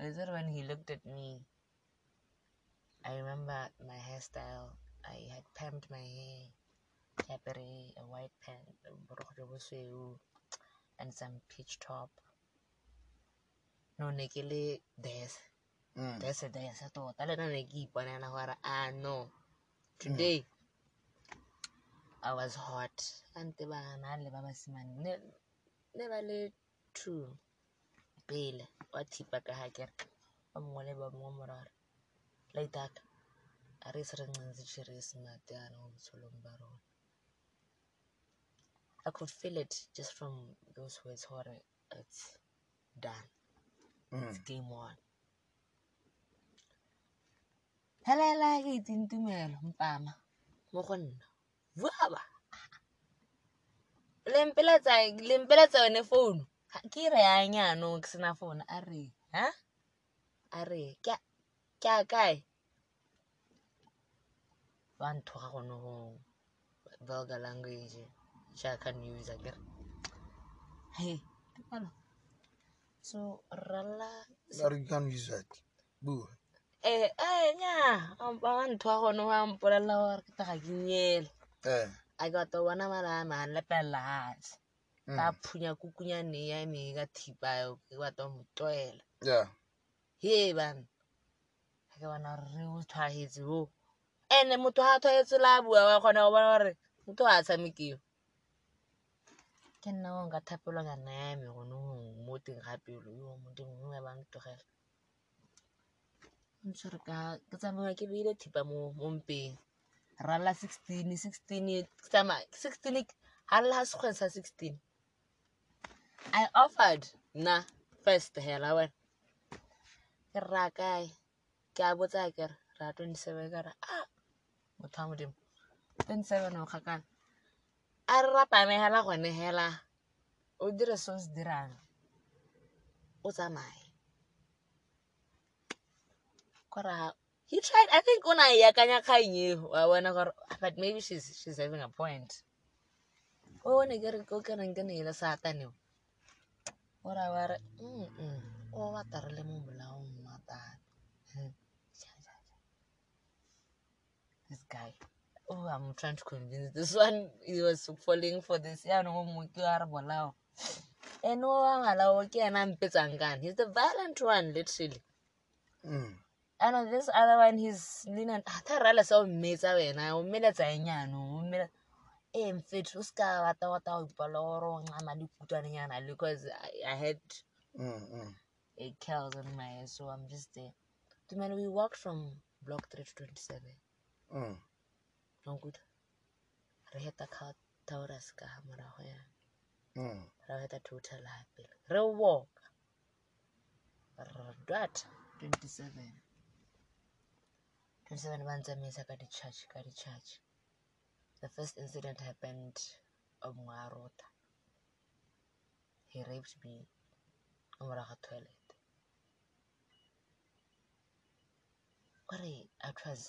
I said when he looked at me, I remember my hairstyle. I had permed my hair, capri, a white pant, a borokgwe bo sweu, and some peach top. No ke le des, Mm. des des tota le nna ne ke iponela gore ah no. Today I was hot. Ante bana le ba basimane. Ne ne ba le two. Pele wa thipa ka ga kere ba mongwe le ba mongwe morare. Laitaka a re se re ncentsitše re smart yana mo botshelong ba rona i could feel it just from those words gore it's done. It's Mm. game on. Helela ke itsintumelo mpama mo go nna buaba lempeletsa yone founu. Ke re yang yaanong ke sena founu. A re ha? A re ke a- ke a kae? Ba nthoga gone go vulgar language jaaka news a kere he Dumela. so rala But you can't use that. Boo. eh eh nya ba nthoga gone go ampolelela gore ke taga ke nyele Eh. a ke batla go bona mala a man lepelat Mm. ka phunya kukunyane ya me ka thipa eo ke batla go mo toela Yeah. he bana ga ke bona gore re o tshwagetse o ande motho ga a tshwaetse la a bua wa kgona go bona gore motho ga a tshamekeo ke nna o nka thapelwa ka nna ya me gone gongwe mo teng ga pelo yo modimo gongwe ba ntogela ntshwere ka ke tsamaya ke beile thipa mo mpeng rala sixteen sixteen ke tsamaya sixteen le ga sekgweng sa sixteen i offered nna first hela wena ke rra kae ke a botsa kere ra twenty seven ka re a motho wa modimo twenty seven o kgakala a re gone o dire se o dirang o tsamaye. Kore ha he tried i think o na e akanya kgang eo wa bona gore but maybe she's, she's having a point. O bone ke re ko kereng ke neele sataneo ora wa re o le mo molaong matana this guy oh i'm trying to convince this one he was falling for this ya no mo ke a re bolao ene o ngala o ke ena a mpetsang kane he's the violent one literally Mm. Know this other one, he's leaning. Tha rala sa o mmetsa wena, o mmeletsa e o mmele- Eh, mfethu, o ska wata wata o ipala gore o ncama dikutwanenyana because I, I had Mm. Mm. eight cows on my head, so I'm just there. Man, we walked from block 3 to 27. Mm. No good. Re heta ka Taurus ka morago ya. Mm. Re heta total hape. Re walk. Re dot 27. 27 ba ntsamisa ka di-church ka di-church. The first incident happened on Mwarota. He raped me ka morago ga toilet. Kore it was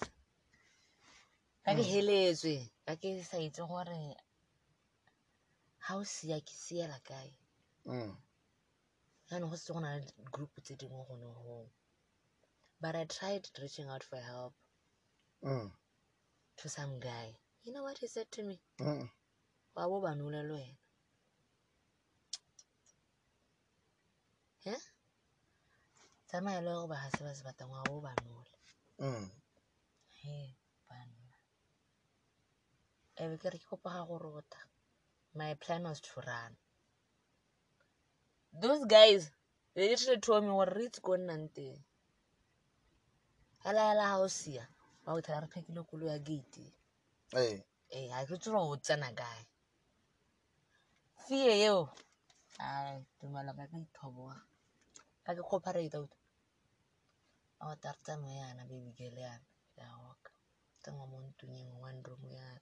ka ke heletswe ka ke sa itse gore ga o sia ke siela kae. Mm. yaanong go setse go na le group tse dingwe gone gong but i tried reaching out for help Mm. to some guy. You know what he said to me? Mm. wa bo banole le wena. Tsamaya le go ba ga se ba se batlang wa bo banole Mm. Ebe ke re ke kopa ga go rota. My plan was to run. Those guys they literally told me gore re itse ko nnang teng. Hela hela ga o sia ba go thela re phekile kolo ya gate. E ee ga ke tsere o tsena kae. Fee eo a dumela ka ka ithoboa ka ke cooperate out a go tare tsamaye yana bebikele yana ya oka tsengwa mo ntlong engwe one room yana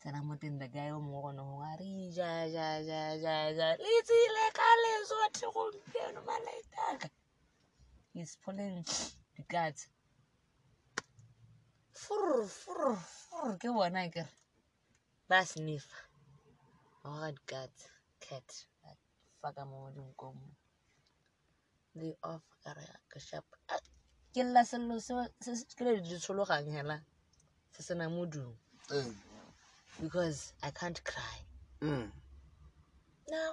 tsena mo teng the guy o mongwe gone gongwe a re ijajajajaja le tsile ka lesothe gompieno malaetaka he's pulling the guts fur fur fur ke bona kere ba sniffa ba ga di-guts cat ba faka mo dinkong mo le off ka re ka shap ke lla sello se- se se- ke le ditshologang hela. Se sena modumo. Hey. Because I can't cry. Mm. No,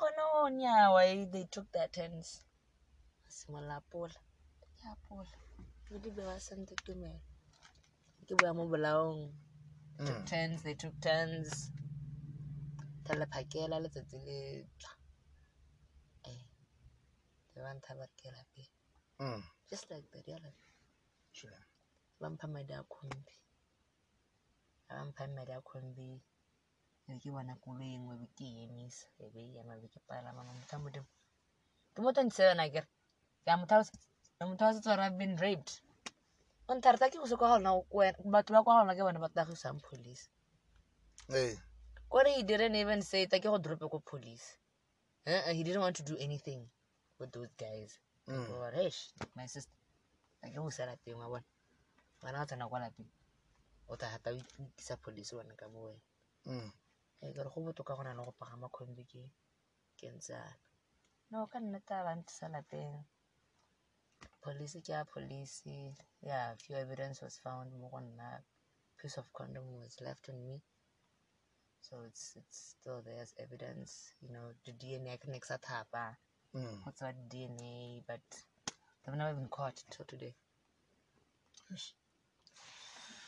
no, Why they took their turns. Simola pola. Ya pola. Pedi be wa sente tumelo. Ke bua mo bolaong. Took turns, they took turns. Telephakela letsatsi le tla. Eh. They want tabakela pe. Mm. Just like that, yala. Sure. Ba mpha madi a khombi. Ba mpha madi a khombi. Ebe ke bona koloi e nngwe be ke e emisa e be e ema be ke palama ma motho a modimo ke mo twenty seven akere ka motho a motho wa setso I've been raped. O nthareta ke go se kwa gona batho ba kwa gona ke bone ba tagisang police. Hey. kore he didn't even say ta ke go drope ko police uh he didn't want to do anything with those guys. Mm. Or, "Eish, my sister. A ke go sa lapeng wa bona ngwana wa tsena kwa lapeng o tla gata o ikisa police wena ka bo wena Mm. e kere go botoka go na le go pagama khombi ke ke ntsana no ka nnete a bantisa lapeng police ke ya police yeah few evidence was found mo go nna piece of condom was left on me so it's it's still there as evidence you know the dna ke ne ke sa thapa Mm. go tswa dna but they've never been caught till today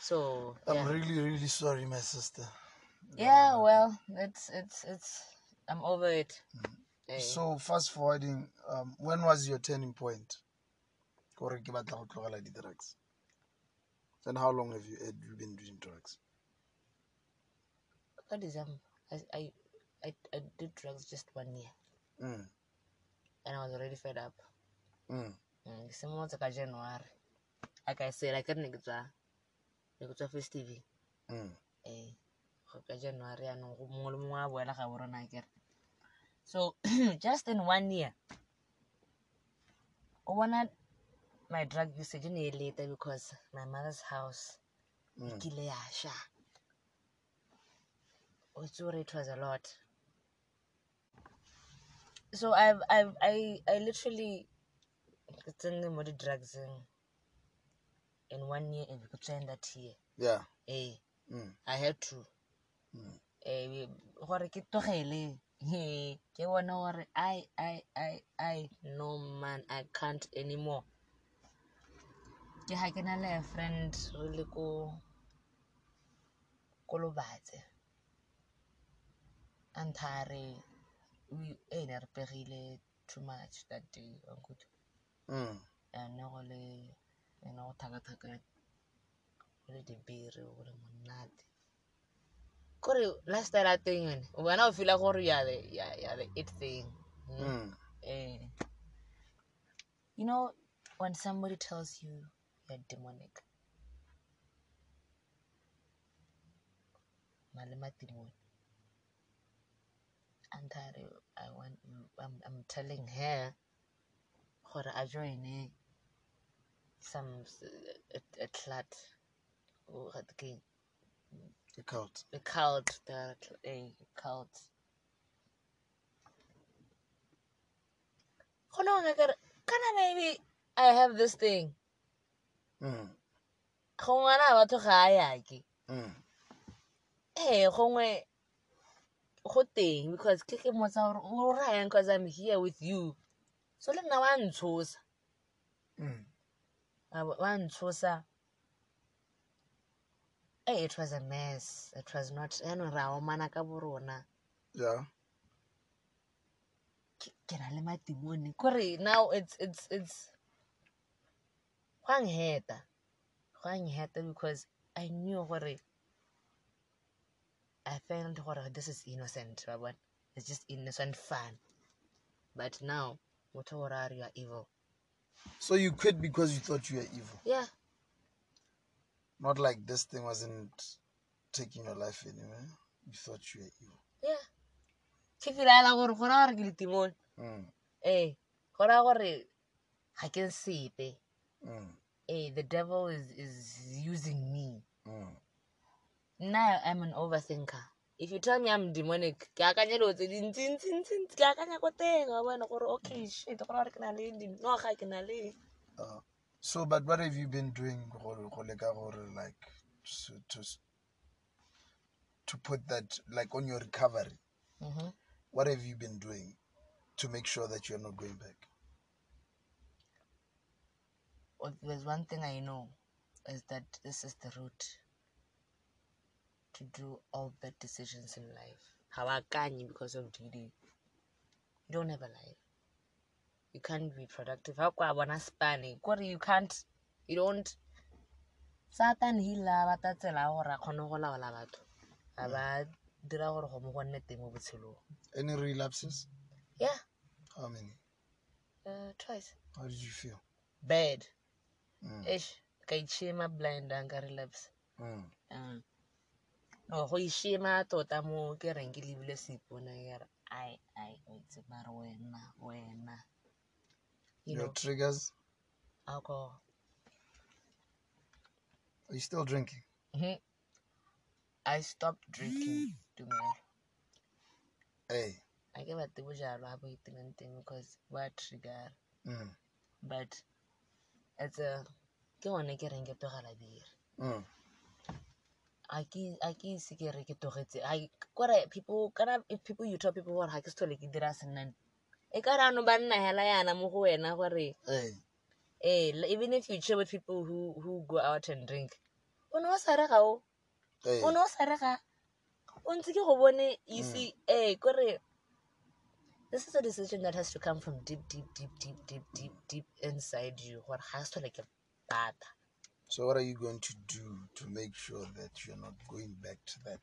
so I'm yeah. really, really sorry, my sister. Yeah well it's it's it's i'm over it Eh. So fast forwarding, um, when was your turning point? Gore ke batla go tlogela di-drugs. And how long have you had you been doing drugs? ka December, I, I, I, I did drugs just one year Mm. and I was already fed up. Mm. Mm, simolotse ka January. Like I said, I ke tswa ne ke tswa festive. Mm. Eh, ka January yaanong go mongwe le mongwe a boela ga borona akere. So just in one year, o bona my drug usage e ne e leta because my mother's house e Mm. kile ya sha. O itse gore it was a lot. So I've I've I I literally tsene mo di drugs in one year and tswa in that year. Yeah. Eh, Mm. I had to. Gore ke tlogele. He, ke bona gore I I I I no man I can't anymore. ke ga ke na le a friend re le ko ko lobatse a nthare e ne re pegile too much that day wankutlwa Mm. ane go le ene go thakathakane go le dibere go le monate kore lifestyle a teng yone o bona o feela gore ya the ya- ya the it thing mm. Mm. Eh. You know, when somebody tells you you're demonic, Malema Timon. And I, I want, I'm, I'm telling her, for I join eh, some s- a, a clat, or a thing, The cult. a cult, the a cult. Hold on, I got, can I maybe I have this thing? Mm. gongwe na batho ga a yake Mm. ee gongwe go teng because ke ke motsa gore o rayang because i'm here with you so le nna wa ntshosa Mm. wa ntshosa ee it was a mess. It was not eh, yaanong re a omana ka Yeah. ke ke na le matimone kore now it's it's it's go a nheta go a nheta because i knew gore i felt gore this is innocent bona. It's just innocent fun. But now motho gore a re you are evil. So you quit because you thought you were evil. yeah Not like this thing wasn't taking your life anywhere. You thought you were evil. yeah ke filaela gore gona gore ke letimone Mm. ee gona gore ga ke sepe Mm. ee the devil is, is using me Mm. nna i'm an overthinker if you tell me i'm demonic ke akanya dilo tse dintsintsintsintsi ke akanya ko teng wa bona gore okay shit go gore ke na le dinoga ke na le Uh, so, but what have you been doing, like, to, to to put that like on your recovery? Mhm. What have you been doing to make sure that you're not going back? Well, there's one thing i know is that this is the route to do all bad decisions in life ga wa akanye because of dd you don't have a life you can't be productive. How kwa bona spane kore you can't you don't. Satan hila ba ta tsela ya gore a kgone go laola batho. Ga ba dira gore go mo go nne teng mo botshelong. Any relapses? yeah. How many? uh, twice. How did you feel? bad. Mm. ish ka itšhema blind a nka relapse. Mm. Uh, no go išema tota mo ke reng ke lebile seipona kere ai ai o itse mare wena wena you Your know triggers? alcohol Are you still drinking? Mhm. i stopped drinking tumelo Hey. a ke bate bojalo ga bo iteneng teng because ba trigger Mm. but it's a ke gone ke reng ke tlogela bere Mm. a ke a ise ke re ke togetse I- kore people kana if people you tell people gore ga ke se tlhole ke dira sennane e ka ano ba nna hela yana mo go wena gore eh even if you chill with people who who go out and drink o ne o sa rega o? O ne o sa rega? O ntse ke go bone you Mm. see eh kore this is a decision that has to come from deep deep deep deep deep deep deep inside you gore ga se tlhole ke bata So what are you going to do to make sure that you're not going back to that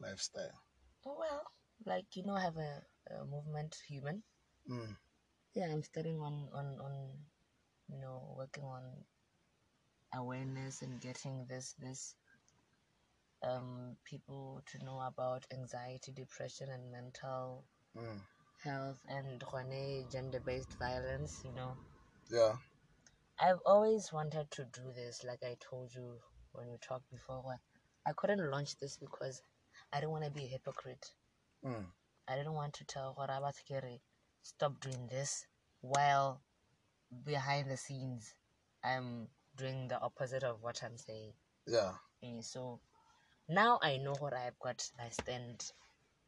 lifestyle? well like you know I have a, a movement human Mm. yeah i'm studying on on on you know working on awareness and getting this this um people to know about anxiety depression and mental Mm. health and gender based violence you know Yeah. i've always wanted to do this like i told you when we talked before what i couldn't launch this because i don't want to be a hypocrite Mm. I didn't want to tell Horaba Kere stop doing this while behind the scenes I'm doing the opposite of what I'm saying. Yeah. Eh, so now I know what I've got I stand.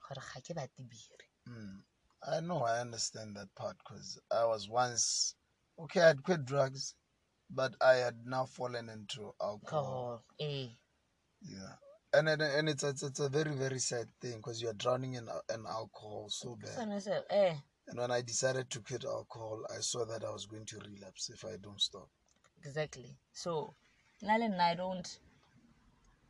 Gore ga ke batle biri. Mm. I know, I understand that part because I was once okay. I'd quit drugs, but I had now fallen into alcohol. alcohol eh Yeah, and and, and it's, it's it's a very very sad thing because you're drowning in in alcohol so bad. Eh And when I decided to quit alcohol, I saw that I was going to relapse if I don't stop. exactly so Lale and I don't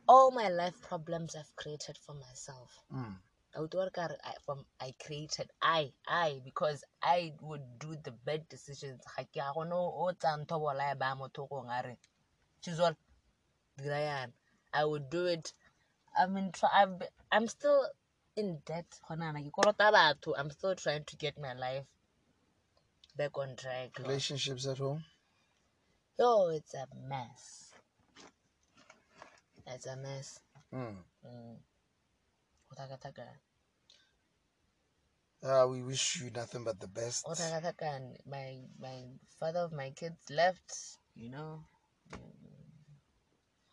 all my life problems I've created for myself Mm. I would work out I, from I created I I because I would do the bad decisions ga ke a gone o tsa ntho bola ya ba motho go ngare chizol dira I would do it I mean try, I've, I'm still in debt gona na ke kolota batho I'm still trying to get my life back on track Relationships at home. yo it's a mess it's a mess Mm. mm. Thaka-thakane. Uh, we wish you nothing but the best. My my father of my kids left you know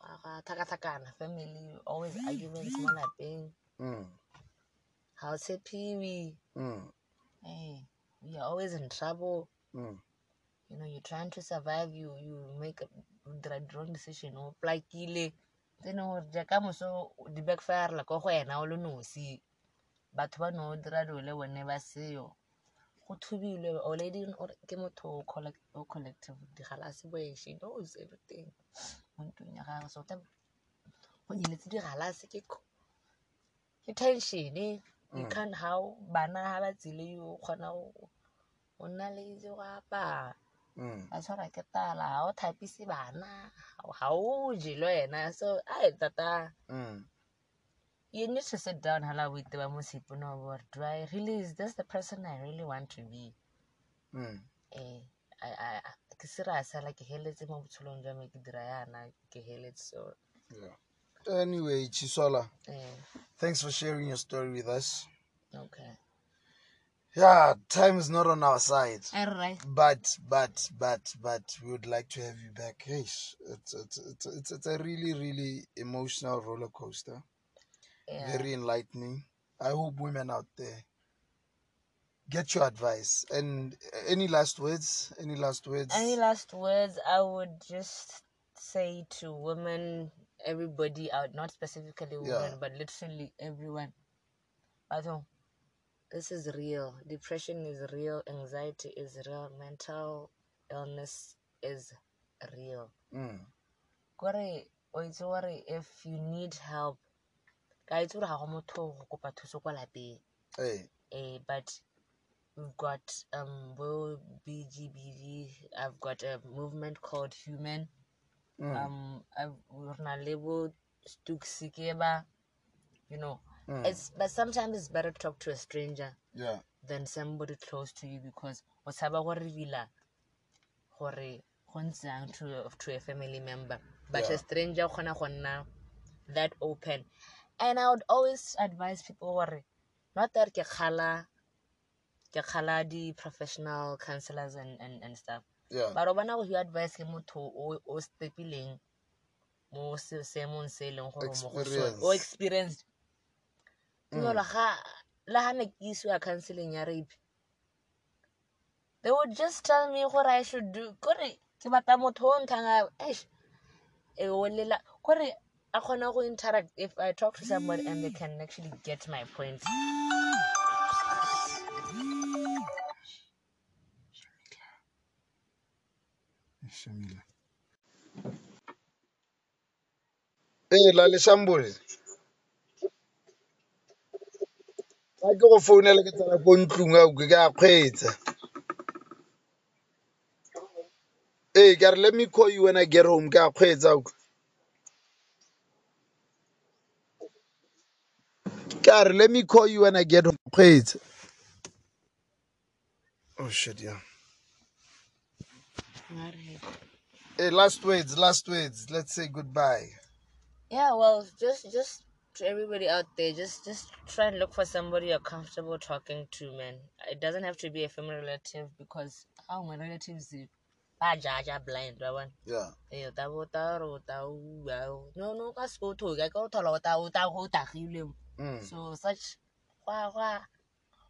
Mm. Ga thaka-thakana, family always arguments mo lapeng Mm. ga o tshepiwe Mm. are always in trouble Mm. you know you're trying to survive you you make the wrong decision o plakile tse ne gore jaaka moso di backfirela ko go wena o le nosi batho ba no dira dilo le bone ba seo go thubilwe already or- ke motho o collect- o collective digalase boeshe he knows everything mo ya gagwe so tla- go nyeletse digalase ke ke you can't how bana ga ba o kgona go go nna le itse go apaya ba tshwara ke tala ga o thapise bana ga o je le wena so ai tata you need to sit down hala o iteba mo seipone wa bore do i really is this the person i really want to be. Mm. eh I, I- ke la ke heletse mo botshelong jwa me ke dira yana ke heletse so Yeah. Anyway, Chisola, eh thanks for sharing your story with us. okay Yeah, time is not on our side. all right But but but but we would like to have you back. Hey, it's it's it's it's, it's a really really emotional roller coaster. yeah Very enlightening. I hope women out there get your advice. And any last words? Any last words? any last words i would just say to women everybody out not specifically women Yeah. but literally everyone Bathong, this is real depression is real anxiety is real mental illness is real Mm, kore o itse gore if you need help ka itse gore ga go motho go kopa thuso kwa lapeng hey. eh, but we've got um bo BGBG. I've got a movement called Human. Mm, Um, I've we're na label Stuksikeba. You know, mm, it's but sometimes it's better to talk to a stranger yeah. than somebody close to you because go reveala gore go ntse jang to to a family member. But Yeah. a stranger o kgona that open. And I would always advise people gore not that ke kgala ke kgala di professional counselors and, and, and stuff Yeah. but o bona go fiwa advice ke motho o o stepileng mo se- seemong se e leng gore o mo go o Experience. experienced Mm. jalo ga le ga ne ke isiwa counseling ya rape they would just tell me gore i should do kore ke batla motho o nthang a eish, e o lela kore a kgona go interact if i talk to somebody and they can actually get my point Shamila. Ee, la lesambole. Ga ke go founela ke tsena ko ntlong a ke a kgweetsa. Ee, ke re let me call you when I get home ke a kgweetsa auka. Ke re let me call you when I get home kgweetsa. Oh shit, yeah. Hey, last words, last words. Let's say goodbye. Yeah, well, just just to everybody out there, just just try and look for somebody you're comfortable talking to, man. It doesn't have to be a family relative because how my relatives do. Ba jaja blind, one. Yeah. Eh, ta bo ta ro ta u. No no ka sko ga ka o thola ta o ta go. Mm. So such wa wa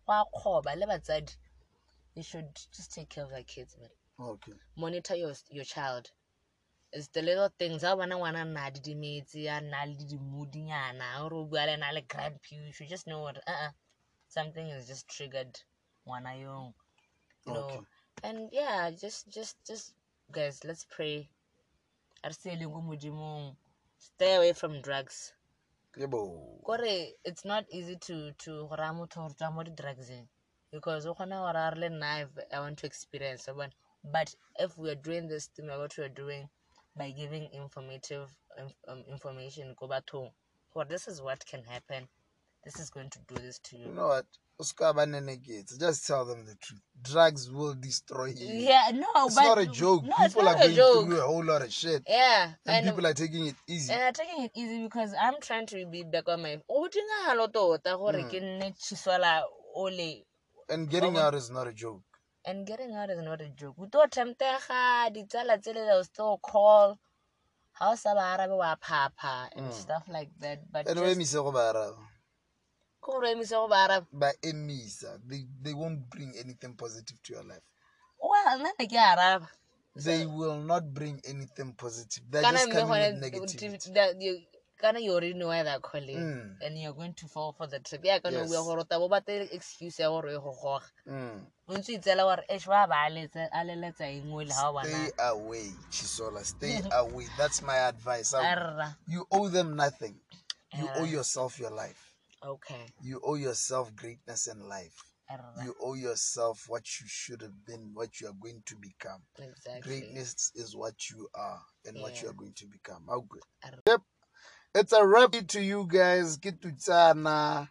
wa khoba le batsadi. You should just take care of their kids, man. Okay. Monitor your your child. it's the little things ha bona ngwana nna a didimetse a nna le dimodinyana ore o bua le na le grumpy you should just know what uh-uh, something is just triggered ngwana yong. You know? Okay. and yeah just just just guys let's pray. A re seeleng ko modimong. Stay away from drugs. Kore it's not easy to to go raya motho gore tswa mo di-drugseng because o kgona gore a re le nna i want to experience. Bona but if we are doing this thing what we are doing by giving informative inf- um, information ko bathong gore this is what can happen this is going to do this to You you know what? Just tell them the truth. Drugs will destroy you. yeah no It's but not a joke. no, people are going joke. through a whole lot of shit. yeah And, people are taking it easy. and I'm taking it easy because I'm trying to be back on my o dingalo gore Mm. ke nne chiswala ole And getting out is not a joke. And getting out is not a joke o tlo temptega ditsala tsele they'll still call ha o sa ba arabe wa phapha and mm. stuff like that but And just emisa go ba araba. ke gore emisa go ba arabe They they won't bring anything positive to your life. well ne ke araba They will not bring anything positive. They're just coming with negativity. Kana you already know why they're calling Mm. and you're going to fall for the trip yeah kana Yes. bua gore ta bo batle excuse ya gore e go goga Mm. o ntse o itseela gore esh ba ba letse a leletsa eng o le ga o bona Stay away, Chisola. Stay away. That's my advice. I- you owe them nothing. You Yeah. owe yourself your life. okay You owe yourself greatness in life. Arra. You owe yourself what you should have been, what you are going to become. exactly Greatness is what you are and what you are going to become. How good. Arra. Yep. It's a wrap to you guys. Kitutsana.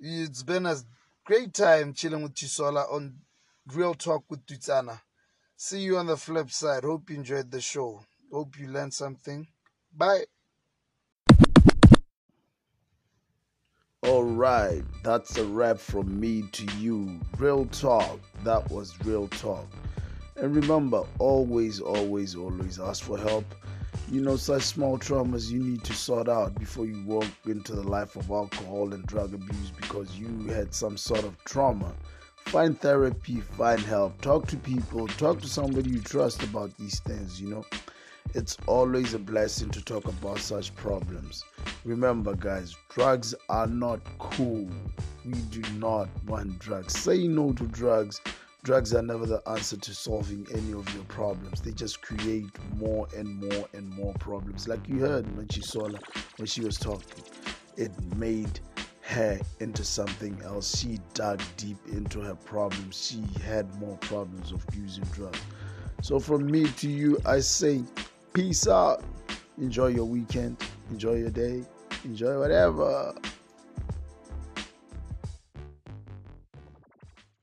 It's been a great time chilling with Chisola on Real Talk with Tutsana. See you on the flip side. Hope you enjoyed the show. Hope you learned something. Bye. All right, that's a wrap from me to you. Real talk. That was real talk. And remember, always, always, always ask for help. You know, such small traumas you need to sort out before you walk into the life of alcohol and drug abuse because you had some sort of trauma. Find therapy, find help, talk to people, talk to somebody you trust about these things, you know. It's always a blessing to talk about such problems. Remember, guys, drugs are not cool. We do not want drugs. Say no to drugs. Drugs are never the answer to solving any of your problems. They just create more and more and more problems. Like you heard when she when she was talking, it made her into something else. She dug deep into her problems. She had more problems of using drugs. So from me to you, I say peace out. Enjoy your weekend. Enjoy your day. Enjoy whatever.